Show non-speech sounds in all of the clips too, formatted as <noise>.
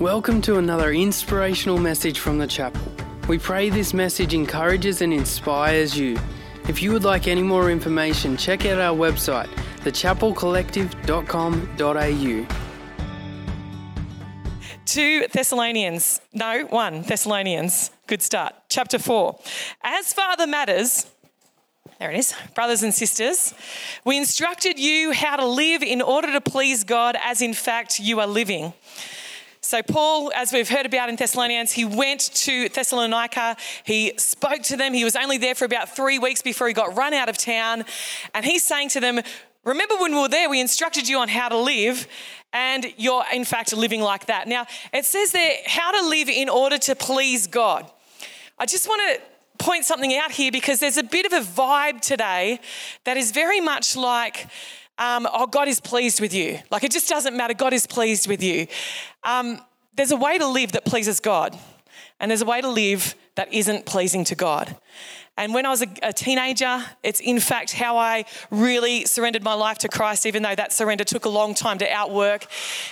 Welcome to another inspirational message from the chapel. We pray this message encourages and inspires you. If you would like any more information, check out our website, thechapelcollective.com.au. 2 Thessalonians, no, 1 Thessalonians, good start. Chapter 4. As for other matters, there it is, brothers and sisters, we instructed you how to live in order to please God as in fact you are living. So, Paul, as we've heard about in Thessalonians, he went to Thessalonica. He spoke to them. He was only there for about three weeks before he got run out of town. And he's saying to them, Remember when we were there, we instructed you on how to live, and you're in fact living like that. Now, it says there how to live in order to please God. I just want to point something out here because there's a bit of a vibe today that is very much like, um, oh, God is pleased with you. Like it just doesn't matter. God is pleased with you. Um, there's a way to live that pleases God, and there's a way to live that isn't pleasing to God. And when I was a, a, teenager, it's in fact how I really surrendered my life to Christ, even though that surrender took a long time to outwork,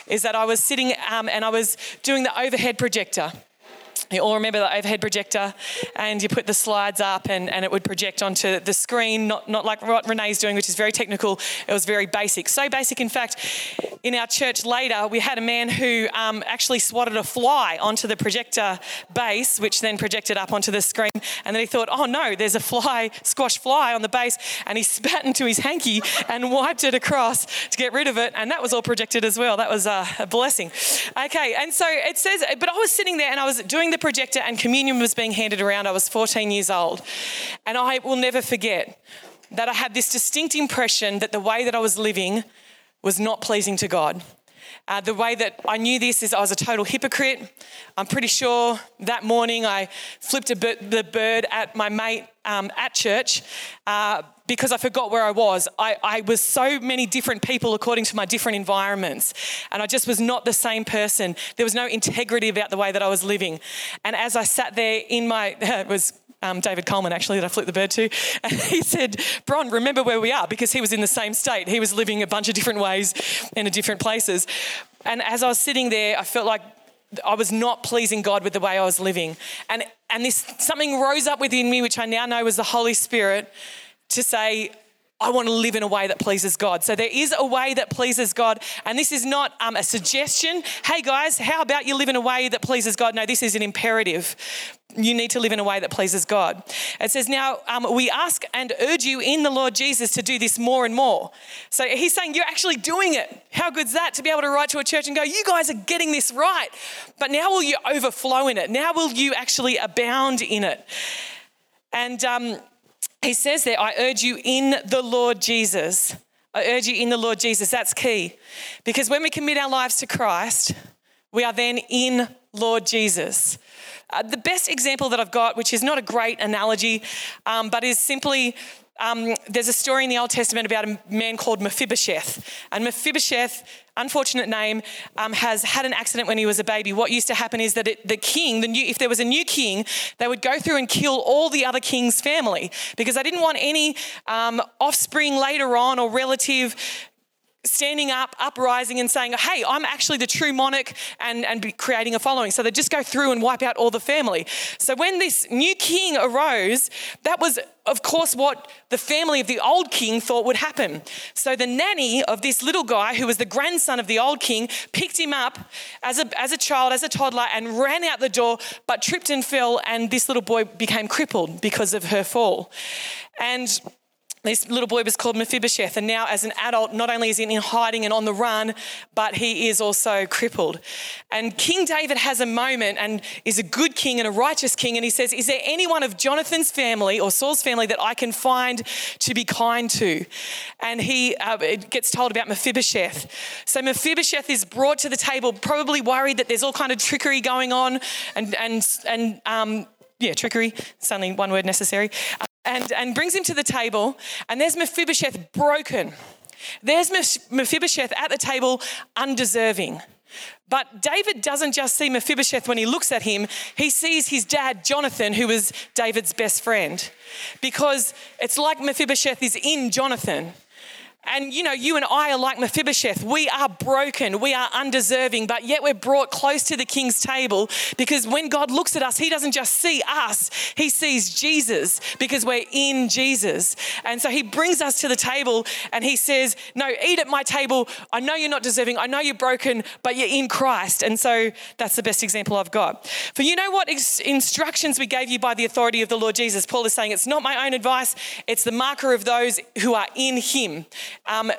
is that I was sitting um, and I was doing the overhead projector. You all remember the overhead projector, and you put the slides up, and, and it would project onto the screen, not, not like what Renee's doing, which is very technical. It was very basic. So basic, in fact, in our church later, we had a man who um, actually swatted a fly onto the projector base, which then projected up onto the screen. And then he thought, oh no, there's a fly, squash fly on the base. And he spat into his hanky and wiped it across to get rid of it. And that was all projected as well. That was uh, a blessing. Okay, and so it says, but I was sitting there and I was doing the projector, and communion was being handed around. I was 14 years old. And I will never forget that I had this distinct impression that the way that I was living was not pleasing to God. Uh, the way that I knew this is I was a total hypocrite. I'm pretty sure that morning I flipped bir- the bird at my mate um, at church uh, because I forgot where I was. I, I was so many different people according to my different environments, and I just was not the same person. There was no integrity about the way that I was living. And as I sat there in my, <laughs> it was um, David Coleman, actually, that I flipped the bird to. <laughs> And he said, Bron, remember where we are, because he was in the same state. He was living a bunch of different ways in different places. And as I was sitting there, I felt like I was not pleasing God with the way I was living. And, and this something rose up within me, which I now know was the Holy Spirit, to say, I want to live in a way that pleases God. So there is a way that pleases God. And this is not um, a suggestion. Hey guys, how about you live in a way that pleases God? No, this is an imperative. You need to live in a way that pleases God. It says, Now um, we ask and urge you in the Lord Jesus to do this more and more. So he's saying, You're actually doing it. How good's that to be able to write to a church and go, You guys are getting this right. But now will you overflow in it? Now will you actually abound in it? And um, he says there, I urge you in the Lord Jesus. I urge you in the Lord Jesus. That's key. Because when we commit our lives to Christ, we are then in Lord Jesus. Uh, the best example that I've got, which is not a great analogy, um, but is simply um, there's a story in the Old Testament about a man called Mephibosheth. And Mephibosheth, unfortunate name, um, has had an accident when he was a baby. What used to happen is that it, the king, the new, if there was a new king, they would go through and kill all the other king's family because they didn't want any um, offspring later on or relative standing up, uprising, and saying, Hey, I'm actually the true monarch, and, and creating a following. So they just go through and wipe out all the family. So when this new king arose, that was, of course, what the family of the old king thought would happen. So the nanny of this little guy, who was the grandson of the old king, picked him up as a, as a child, as a toddler, and ran out the door, but tripped and fell, and this little boy became crippled because of her fall. And this little boy was called Mephibosheth, and now as an adult, not only is he in hiding and on the run, but he is also crippled. And King David has a moment and is a good king and a righteous king, and he says, Is there anyone of Jonathan's family or Saul's family that I can find to be kind to? And he uh, gets told about Mephibosheth. So Mephibosheth is brought to the table, probably worried that there's all kind of trickery going on, and and and um, yeah, trickery. Only one word necessary and, and brings him to the table. And there's Mephibosheth broken. There's Mephibosheth at the table, undeserving. But David doesn't just see Mephibosheth when he looks at him, he sees his dad, Jonathan, who was David's best friend. Because it's like Mephibosheth is in Jonathan. And you know, you and I are like Mephibosheth. We are broken, we are undeserving, but yet we're brought close to the king's table because when God looks at us, he doesn't just see us, he sees Jesus because we're in Jesus. And so he brings us to the table and he says, No, eat at my table. I know you're not deserving, I know you're broken, but you're in Christ. And so that's the best example I've got. For you know what instructions we gave you by the authority of the Lord Jesus? Paul is saying it's not my own advice, it's the marker of those who are in him. Um,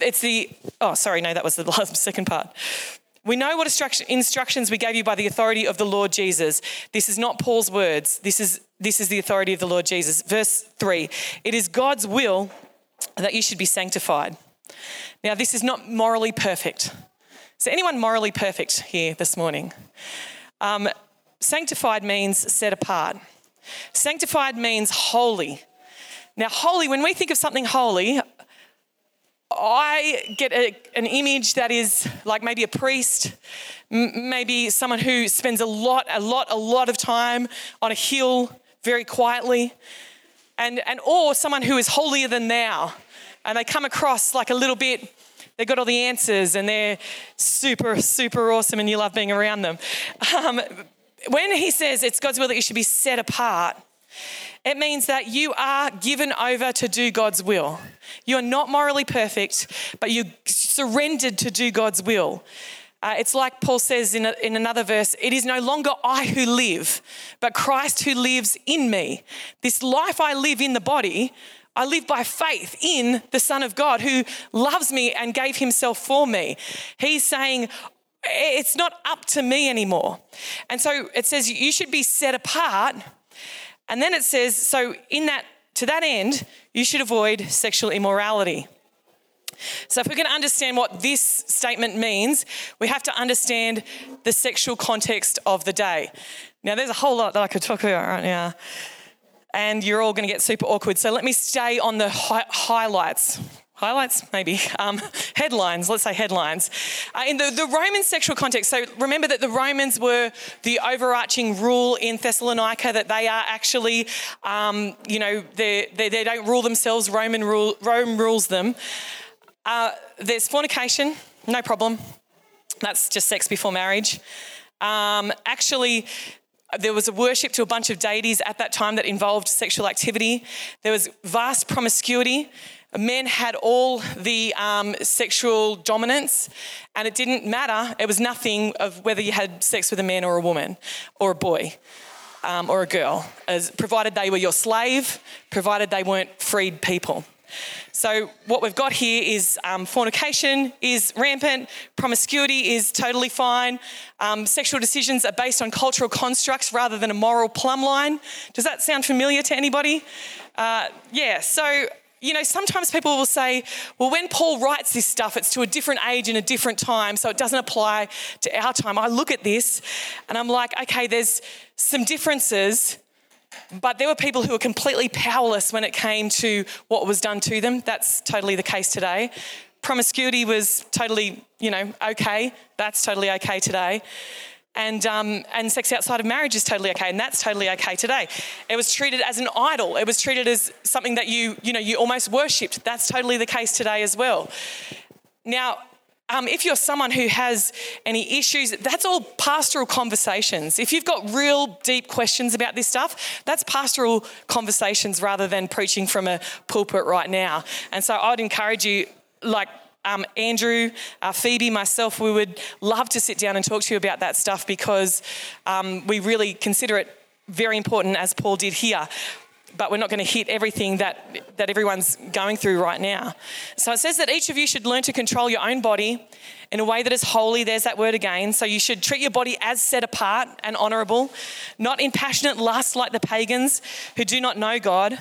it's the, oh, sorry, no, that was the <laughs> last, second part. We know what instructions we gave you by the authority of the Lord Jesus. This is not Paul's words. This is, this is the authority of the Lord Jesus. Verse 3 It is God's will that you should be sanctified. Now, this is not morally perfect. Is there anyone morally perfect here this morning? Um, sanctified means set apart. Sanctified means holy. Now, holy, when we think of something holy, I get a, an image that is like maybe a priest, m- maybe someone who spends a lot, a lot, a lot of time on a hill very quietly, and, and or someone who is holier than thou, and they come across like a little bit. They've got all the answers and they're super, super awesome, and you love being around them. Um, when he says it's God's will that you should be set apart, it means that you are given over to do God's will. You're not morally perfect, but you surrendered to do God's will. Uh, it's like Paul says in, a, in another verse it is no longer I who live, but Christ who lives in me. This life I live in the body, I live by faith in the Son of God who loves me and gave himself for me. He's saying, it's not up to me anymore. And so it says you should be set apart and then it says, so in that, to that end, you should avoid sexual immorality. So, if we're going to understand what this statement means, we have to understand the sexual context of the day. Now, there's a whole lot that I could talk about right now, and you're all going to get super awkward. So, let me stay on the hi- highlights highlights, maybe, um, headlines, let's say headlines. Uh, in the, the Roman sexual context, so remember that the Romans were the overarching rule in Thessalonica, that they are actually, um, you know, they, they, don't rule themselves, Roman rule, Rome rules them. Uh, there's fornication, no problem. That's just sex before marriage. Um, actually, there was a worship to a bunch of deities at that time that involved sexual activity. There was vast promiscuity men had all the um, sexual dominance, and it didn't matter. It was nothing of whether you had sex with a man or a woman or a boy. Um, or a girl, as provided they were your slave, provided they weren't freed people. So what we've got here is um, fornication is rampant, promiscuity is totally fine, um, sexual decisions are based on cultural constructs rather than a moral plumb line. Does that sound familiar to anybody? Uh, yeah. So you know, sometimes people will say, well, when Paul writes this stuff, it's to a different age and a different time, so it doesn't apply to our time. I look at this and I'm like, okay, there's some differences, but there were people who were completely powerless when it came to what was done to them. That's totally the case today. Promiscuity was totally, you know, okay. That's totally okay today and, um, and sex outside of marriage is totally okay, and that's totally okay today. It was treated as an idol. It was treated as something that you, you know, you almost worshipped. That's totally the case today as well. Now, um, if you're someone who has any issues, that's all pastoral conversations. If you've got real deep questions about this stuff, that's pastoral conversations rather than preaching from a pulpit right now. And so I'd encourage you, like, um, Andrew, uh, Phoebe, myself, we would love to sit down and talk to you about that stuff because um, we really consider it very important, as Paul did here. But we're not going to hit everything that, that everyone's going through right now. So it says that each of you should learn to control your own body in a way that is holy. There's that word again. So you should treat your body as set apart and honorable, not in passionate lust like the pagans who do not know God.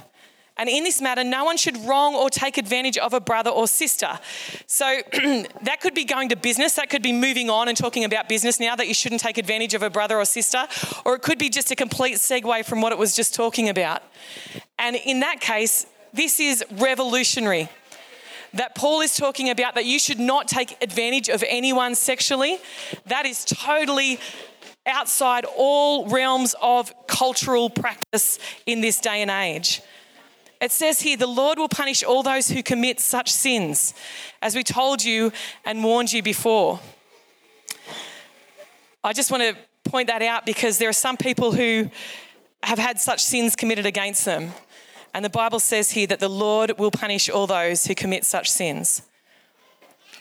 And in this matter, no one should wrong or take advantage of a brother or sister. So <clears throat> that could be going to business, that could be moving on and talking about business now that you shouldn't take advantage of a brother or sister, or it could be just a complete segue from what it was just talking about. And in that case, this is revolutionary. That Paul is talking about that you should not take advantage of anyone sexually. That is totally outside all realms of cultural practice in this day and age. It says here, the Lord will punish all those who commit such sins, as we told you and warned you before. I just want to point that out because there are some people who have had such sins committed against them. And the Bible says here that the Lord will punish all those who commit such sins.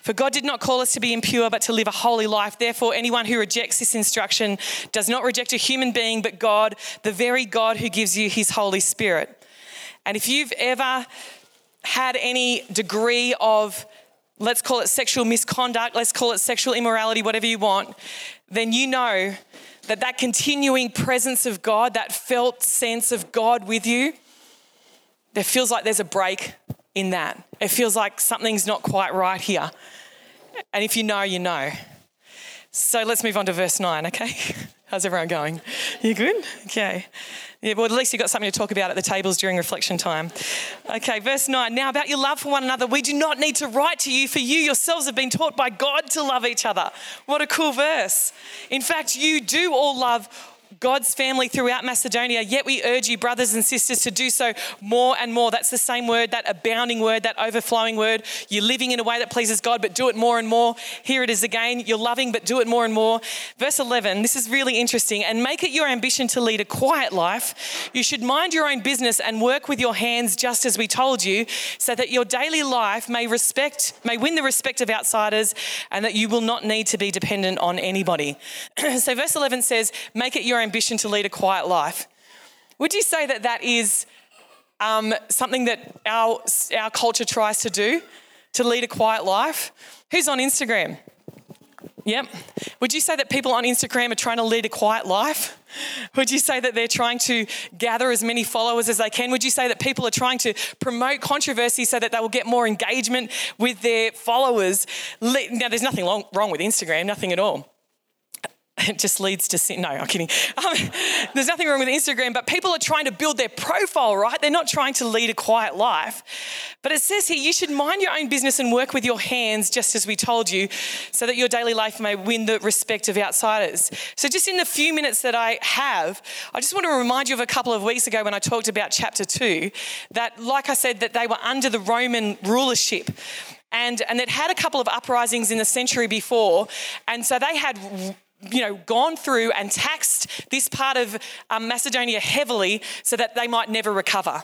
For God did not call us to be impure, but to live a holy life. Therefore, anyone who rejects this instruction does not reject a human being, but God, the very God who gives you his Holy Spirit. And if you've ever had any degree of, let's call it sexual misconduct, let's call it sexual immorality, whatever you want, then you know that that continuing presence of God, that felt sense of God with you, there feels like there's a break in that. It feels like something's not quite right here. And if you know, you know. So let's move on to verse 9, okay? <laughs> How's everyone going? You good? Okay. Yeah, well, at least you've got something to talk about at the tables during reflection time. Okay, verse 9. Now, about your love for one another, we do not need to write to you, for you yourselves have been taught by God to love each other. What a cool verse. In fact, you do all love God's family throughout Macedonia, yet we urge you, brothers and sisters, to do so more and more. That's the same word, that abounding word, that overflowing word. You're living in a way that pleases God, but do it more and more. Here it is again. You're loving, but do it more and more. Verse 11, this is really interesting. And make it your ambition to lead a quiet life. You should mind your own business and work with your hands, just as we told you, so that your daily life may respect, may win the respect of outsiders, and that you will not need to be dependent on anybody. <clears throat> so verse 11 says, make it your ambition to lead a quiet life. Would you say that that is um, something that our, our culture tries to do, to lead a quiet life? Who's on Instagram? Yep. Would you say that people on Instagram are trying to lead a quiet life? Would you say that they're trying to gather as many followers as they can? Would you say that people are trying to promote controversy so that they will get more engagement with their followers? Now, there's nothing wrong with Instagram, nothing at all <laughs> it just leads to sin. No, I'm kidding. Um, <laughs> there's nothing wrong with Instagram, but people are trying to build their profile, right? They're not trying to lead a quiet life. But it says here, you should mind your own business and work with your hands, just as we told you, so that your daily life may win the respect of outsiders. So, just in the few minutes that I have, I just want to remind you of a couple of weeks ago when I talked about chapter two, that, like I said, that they were under the Roman rulership and, and they'd had a couple of uprisings in the century before, and so they had you know, gone through and taxed this part of um, Macedonia heavily so that they might never recover.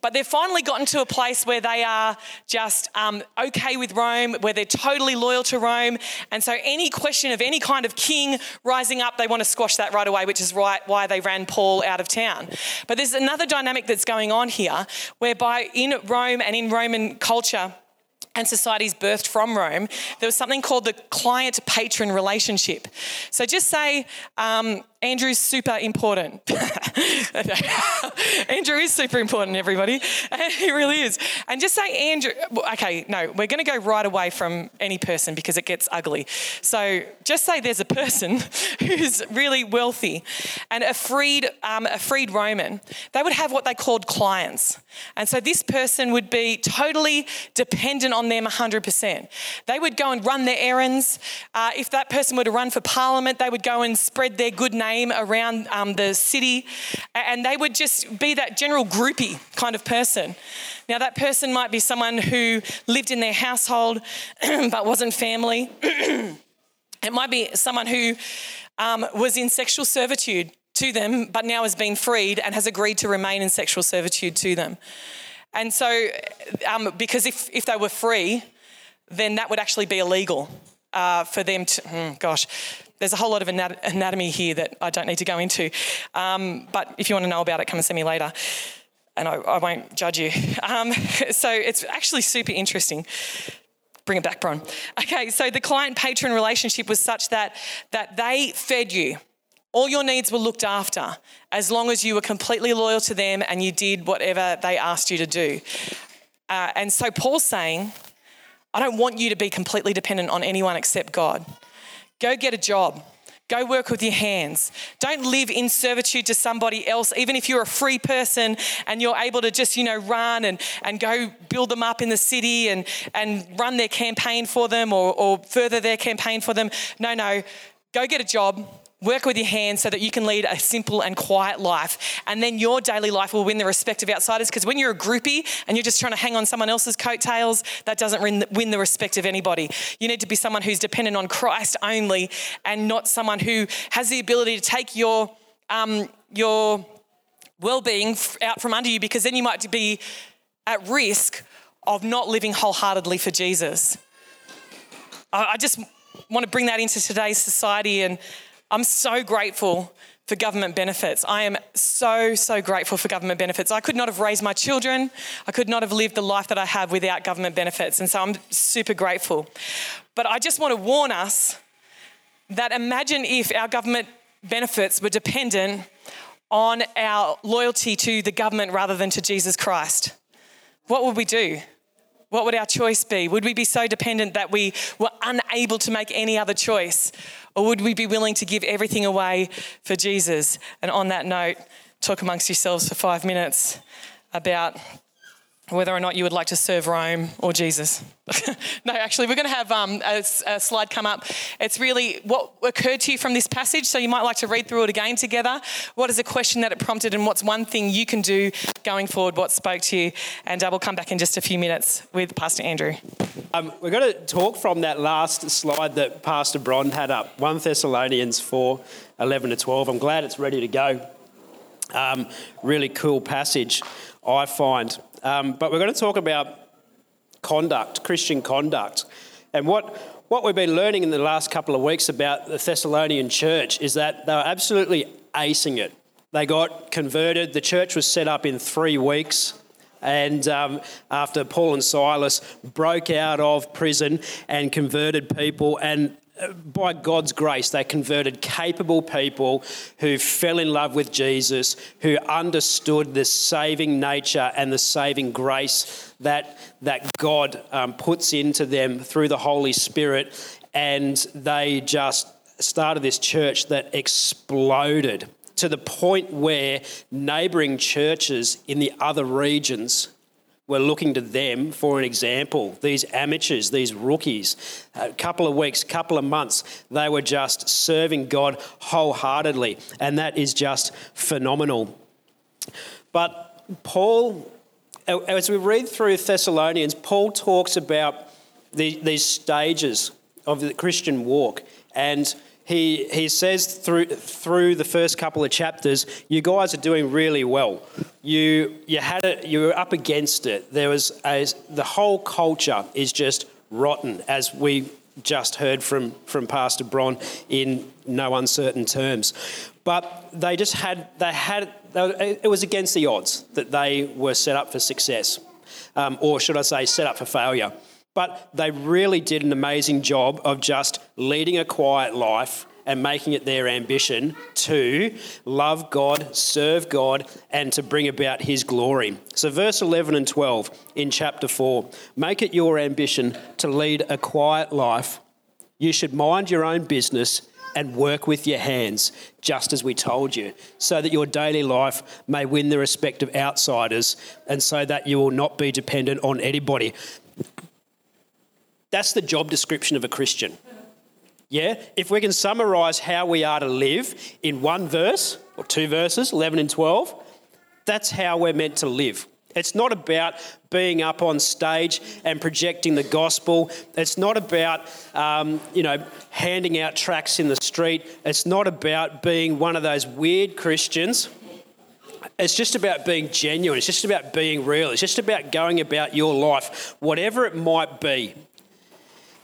But they've finally gotten to a place where they are just um, okay with Rome, where they're totally loyal to Rome. And so, any question of any kind of king rising up, they want to squash that right away, which is right why they ran Paul out of town. But there's another dynamic that's going on here, whereby in Rome and in Roman culture, and societies birthed from Rome, there was something called the client patron relationship. So just say, um, Andrew's super important. <laughs> <laughs> Andrew is super important, everybody. <laughs> he really is. And just say, Andrew, okay, no, we're going to go right away from any person because it gets ugly. So just say there's a person who's really wealthy and a freed, um, a freed Roman. They would have what they called clients. And so this person would be totally dependent on them 100%. They would go and run their errands. Uh, if that person were to run for parliament, they would go and spread their good name around um, the city, and they would just be that general groupie kind of person. Now, that person might be someone who lived in their household <clears throat> but wasn't family. <clears throat> it might be someone who um, was in sexual servitude to them, but now has been freed and has agreed to remain in sexual servitude to them. And so, um, because if, if they were free, then that would actually be illegal uh, for them to, hmm, gosh, there's a whole lot of anatomy here that I don't need to go into. Um, but if you want to know about it, come and see me later. And I, I won't judge you. <laughs> Um, so it's actually super interesting. Bring it back, Bron. Okay, so the client patron relationship was such that, that they fed you. All your needs were looked after as long as you were completely loyal to them and you did whatever they asked you to do. Uh, and so Paul's saying, I don't want you to be completely dependent on anyone except God. Go get a job. Go work with your hands. Don't live in servitude to somebody else, even if you're a free person and you're able to just, you know, run and, and go build them up in the city and, and run their campaign for them or, or further their campaign for them. No, no. Go get a job, Work with your hands so that you can lead a simple and quiet life. And then your daily life will win the respect of outsiders. Because when you're a groupie and you're just trying to hang on someone else's coattails, that doesn't win the respect of anybody. You need to be someone who's dependent on Christ only and not someone who has the ability to take your, um, your well being out from under you because then you might be at risk of not living wholeheartedly for Jesus. I just want to bring that into today's society and I'm so grateful for government benefits. I am so, so grateful for government benefits. I could not have raised my children. I could not have lived the life that I have without government benefits. And so I'm super grateful. But I just want to warn us that imagine if our government benefits were dependent on our loyalty to the government rather than to Jesus Christ. What would we do? What would our choice be? Would we be so dependent that we were unable to make any other choice? Or would we be willing to give everything away for Jesus? And on that note, talk amongst yourselves for five minutes about whether or not you would like to serve Rome or Jesus. <laughs> no, actually, we're going to have um, a, a, slide come up. It's really what occurred to you from this passage. So you might like to read through it again together. What is a question that it prompted, and what's one thing you can do going forward? What spoke to you? And uh, we'll come back in just a few minutes with Pastor Andrew. Um, we're going to talk from that last slide that Pastor Bron had up 1 Thessalonians 4 11 to 12. I'm glad it's ready to go. Um, really cool passage, I find. Um, but we're going to talk about conduct, Christian conduct. And what, what we've been learning in the last couple of weeks about the Thessalonian church is that they were absolutely acing it. They got converted, the church was set up in three weeks. And um, after Paul and Silas broke out of prison and converted people, and by God's grace, they converted capable people who fell in love with Jesus, who understood the saving nature and the saving grace that, that God um, puts into them through the Holy Spirit. And they just started this church that exploded to the point where neighbouring churches in the other regions we're looking to them for an example. These amateurs, these rookies, a couple of weeks, couple of months, they were just serving God wholeheartedly. And that is just phenomenal. But Paul, uh, as we read through Thessalonians, Paul talks about the, these stages of the Christian walk. And he, he says through, through the first couple of chapters, you guys are doing really well. You, you, had it, you were up against it. There was a, the whole culture is just rotten, as we just heard from, from Pastor Bron in no uncertain terms. But they just had, they had, it was against the odds that they were set up for success, um, or should I say, set up for failure. But they really did an amazing job of just leading a quiet life and making it their ambition to love God, serve God, and to bring about His glory. So, verse 11 and 12 in chapter 4 make it your ambition to lead a quiet life. You should mind your own business and work with your hands, just as we told you, so that your daily life may win the respect of outsiders and so that you will not be dependent on anybody. That's the job description of a Christian. Yeah? If we can summarize how we are to live in one verse or two verses, 11 and 12, that's how we're meant to live. It's not about being up on stage and projecting the gospel. It's not about, um, you know, handing out tracts in the street. It's not about being one of those weird Christians. It's just about being genuine. It's just about being real. It's just about going about your life, whatever it might be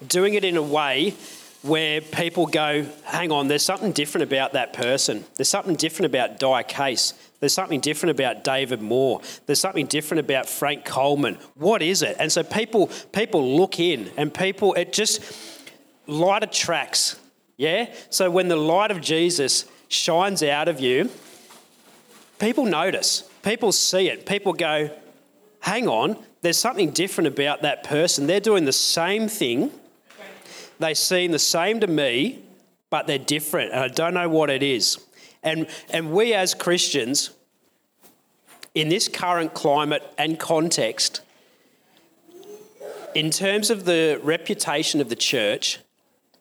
doing it in a way where people go, hang on, there's something different about that person. There's something different about Di Case. There's something different about David Moore. There's something different about Frank Coleman. What is it? And so people people look in and people it just light attracts. Yeah? So when the light of Jesus shines out of you, people notice. People see it. People go, hang on, there's something different about that person. They're doing the same thing they seem the same to me, but they're different, and I don't know what it is. And, and we as Christians, in this current climate and context, in terms of the reputation of the church,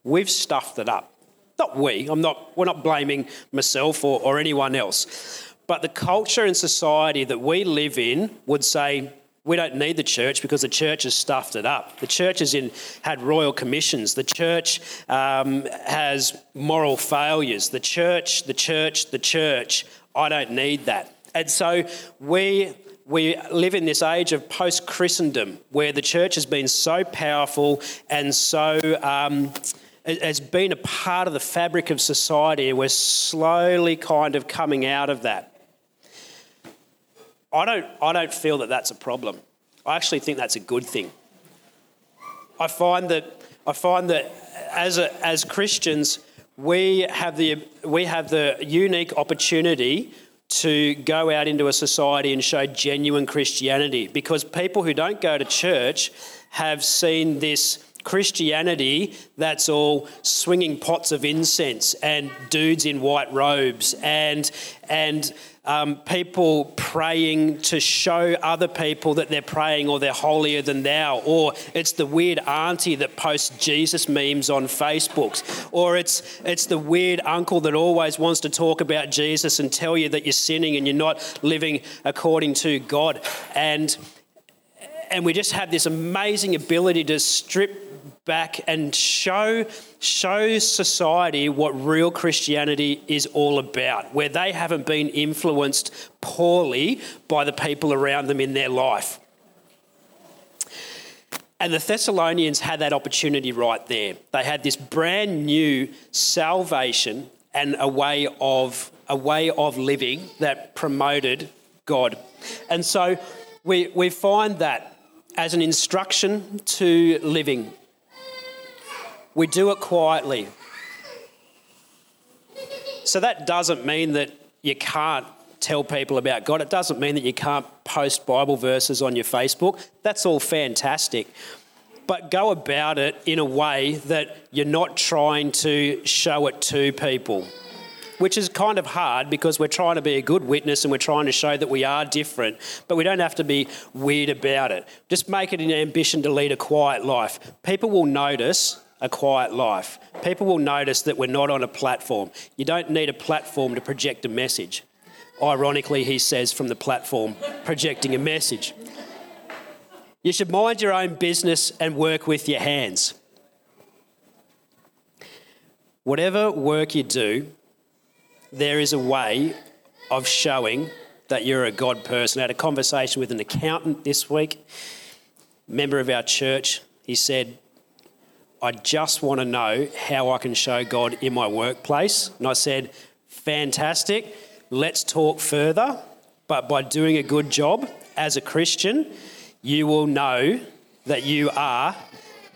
we've stuffed it up. Not we, I'm not, we're not blaming myself or, or anyone else. But the culture and society that we live in would say, we don't need the church because the church has stuffed it up. The church has in, had royal commissions. The church um, has moral failures. The church, the church, the church. I don't need that. And so we we live in this age of post Christendom where the church has been so powerful and so. Um, has been a part of the fabric of society. We're slowly kind of coming out of that. I don't, I don't feel that that's a problem. I actually think that's a good thing. I find that, I find that as, a, as Christians, we have, the, we have the unique opportunity to go out into a society and show genuine Christianity because people who don't go to church have seen this Christianity that's all swinging pots of incense and dudes in white robes and and um, people praying to show other people that they're praying or they're holier than thou, or it's the weird auntie that posts Jesus memes on Facebook, or it's it's the weird uncle that always wants to talk about Jesus and tell you that you're sinning and you're not living according to God, and and we just have this amazing ability to strip back and show, show society what real Christianity is all about, where they haven't been influenced poorly by the people around them in their life. And the Thessalonians had that opportunity right there. They had this brand new salvation and a way of, a way of living that promoted God. And so we, we find that as an instruction to living we do it quietly. So that doesn't mean that you can't tell people about God. It doesn't mean that you can't post Bible verses on your Facebook. That's all fantastic. But go about it in a way that you're not trying to show it to people, which is kind of hard because we're trying to be a good witness and we're trying to show that we are different, but we don't have to be weird about it. Just make it an ambition to lead a quiet life. People will notice a quiet life. People will notice that we're not on a platform. You don't need a platform to project a message. Ironically, he says from the platform, projecting a message. You should mind your own business and work with your hands. Whatever work you do, there is a way of showing that you're a God person. I had a conversation with an accountant this week, member of our church. He said, I just want to know how I can show God in my workplace. And I said, Fantastic, let's talk further. But by doing a good job as a Christian, you will know that you are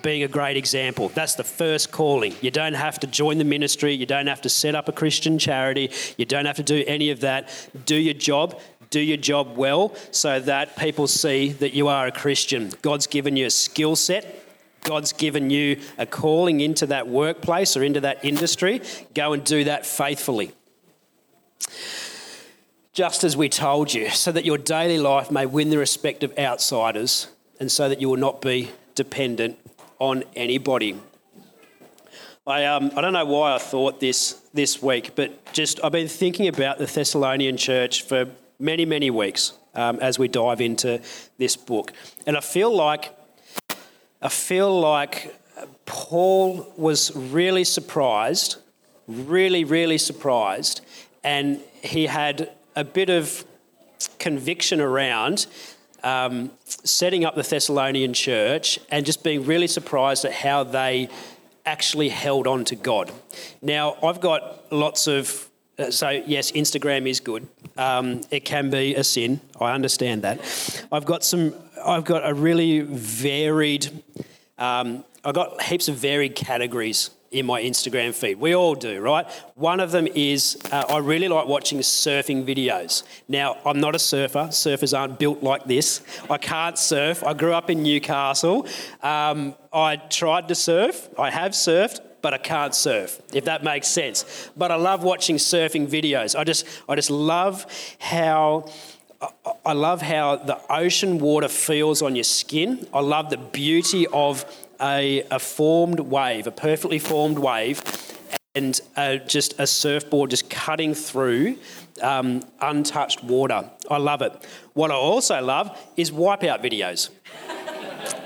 being a great example. That's the first calling. You don't have to join the ministry, you don't have to set up a Christian charity, you don't have to do any of that. Do your job, do your job well so that people see that you are a Christian. God's given you a skill set God's given you a calling into that workplace or into that industry, go and do that faithfully. Just as we told you, so that your daily life may win the respect of outsiders and so that you will not be dependent on anybody. I, um, I don't know why I thought this this week, but just I've been thinking about the Thessalonian church for many, many weeks um, as we dive into this book. And I feel like I feel like Paul was really surprised, really, really surprised, and he had a bit of conviction around um, setting up the Thessalonian church and just being really surprised at how they actually held on to God. Now, I've got lots of uh, so yes, Instagram is good. Um, it can be a sin. I understand that. I've got some. I've got a really varied. Um, I've got heaps of varied categories in my Instagram feed. We all do, right? One of them is uh, I really like watching surfing videos. Now, I'm not a surfer. Surfers aren't built like this. I can't surf. I grew up in Newcastle. Um, I tried to surf. I have surfed but I can't surf, if that makes sense. But I love watching surfing videos. I just, I just love how. I love how the ocean water feels on your skin. I love the beauty of a, a formed wave, a perfectly formed wave, and uh, just a surfboard just cutting through um, untouched water. I love it. What I also love is wipeout videos.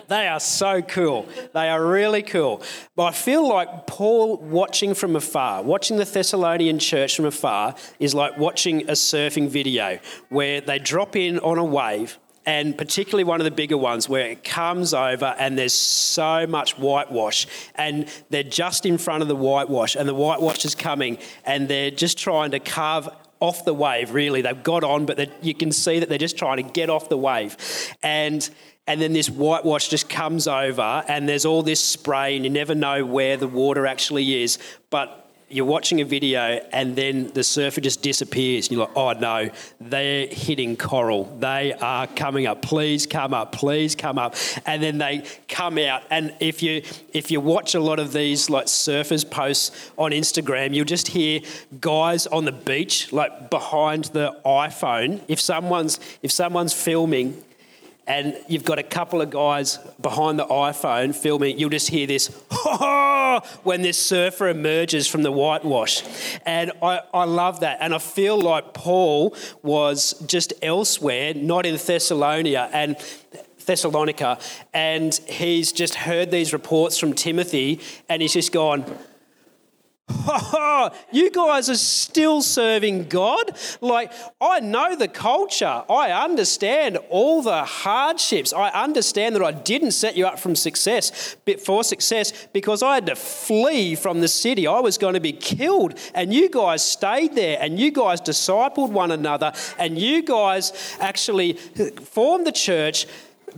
They are so cool. They are really cool. But I feel like Paul watching from afar, watching the Thessalonian church from afar, is like watching a surfing video where they drop in on a wave and particularly one of the bigger ones where it comes over and there's so much whitewash and they're just in front of the whitewash and the whitewash is coming and they're just trying to carve off the wave really they've got on but you can see that they're just trying to get off the wave and and then this whitewash just comes over and there's all this spray and you never know where the water actually is but you're watching a video and then the surfer just disappears. And you're like, oh no, they're hitting coral. They are coming up. Please come up. Please come up. And then they come out. And if you if you watch a lot of these like surfers posts on Instagram, you'll just hear guys on the beach, like behind the iPhone. If someone's if someone's filming and you've got a couple of guys behind the iPhone filming, you'll just hear this <laughs> when this surfer emerges from the whitewash. And I, I love that. And I feel like Paul was just elsewhere, not in Thessalonica and Thessalonica, and he's just heard these reports from Timothy, and he's just gone, <laughs> you guys are still serving God? Like, I know the culture. I understand all the hardships. I understand that I didn't set you up from success, for success because I had to flee from the city. I was going to be killed. And you guys stayed there and you guys discipled one another and you guys actually formed the church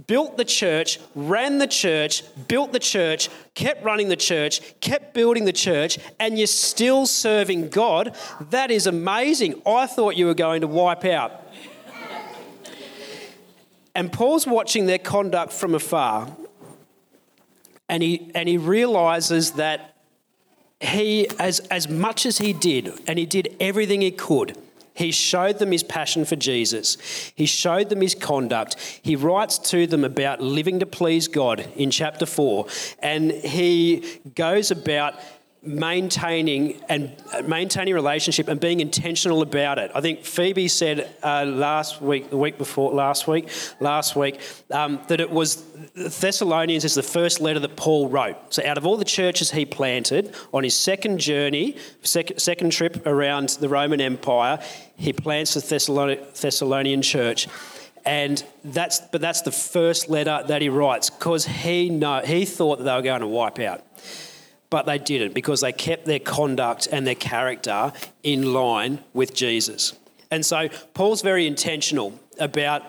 built the church, ran the church, built the church, kept running the church, kept building the church, and you're still serving God. That is amazing. I thought you were going to wipe out. And Paul's watching their conduct from afar, and he, and he realizes that he, as, as much as he did, and he did everything he could, he showed them his passion for Jesus. He showed them his conduct. He writes to them about living to please God in chapter 4. And he goes about maintaining and uh, maintaining relationship and being intentional about it. I think Phoebe said uh, last week, the week before last week, last week um, that it was Thessalonians is the first letter that Paul wrote. So out of all the churches he planted on his second journey, sec- second trip around the Roman Empire, he plants the Thessalonian church and that's but that's the first letter that he writes because he know he thought that they were going to wipe out but they didn't because they kept their conduct and their character in line with Jesus. And so Paul's very intentional about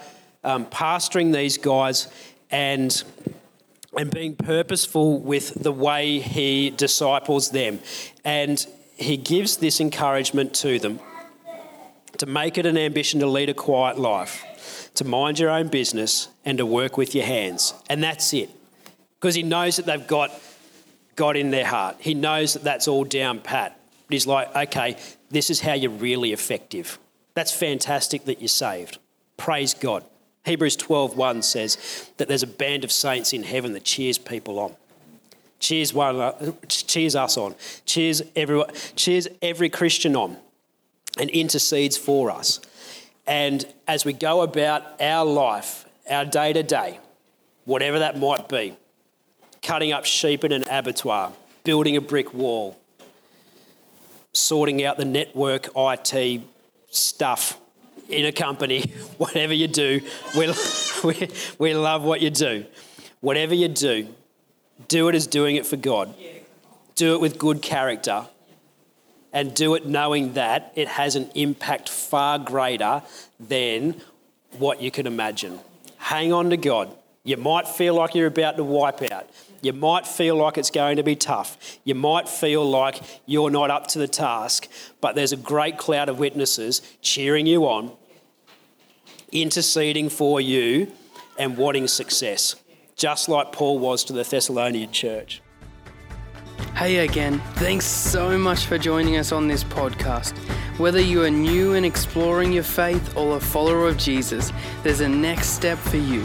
um, pastoring these guys and and being purposeful with the way he disciples them. And he gives this encouragement to them to make it an ambition to lead a quiet life, to mind your own business, and to work with your hands. And that's it. Because he knows that they've got God in their heart. He knows that that's all down pat. But he's like, okay, this is how you're really effective. That's fantastic that you're saved. Praise God. Hebrews 12:1 says that there's a band of saints in heaven that cheers people on. Cheers one, uh, cheers us on. Cheers everyone, cheers every Christian on, and intercedes for us. And as we go about our life, our day to day, whatever that might be, cutting up sheep in an abattoir, building a brick wall, sorting out the network IT stuff in a company, <laughs> whatever you do, we, <laughs> we, we love what you do. Whatever you do, do it as doing it for God. Do it with good character and do it knowing that it has an impact far greater than what you can imagine. Hang on to God. You might feel like you're about to wipe out. You might feel like it's going to be tough. You might feel like you're not up to the task, but there's a great cloud of witnesses cheering you on, interceding for you, and wanting success, just like Paul was to the Thessalonian church. Hey again, thanks so much for joining us on this podcast. Whether you are new and exploring your faith or a follower of Jesus, there's a next step for you.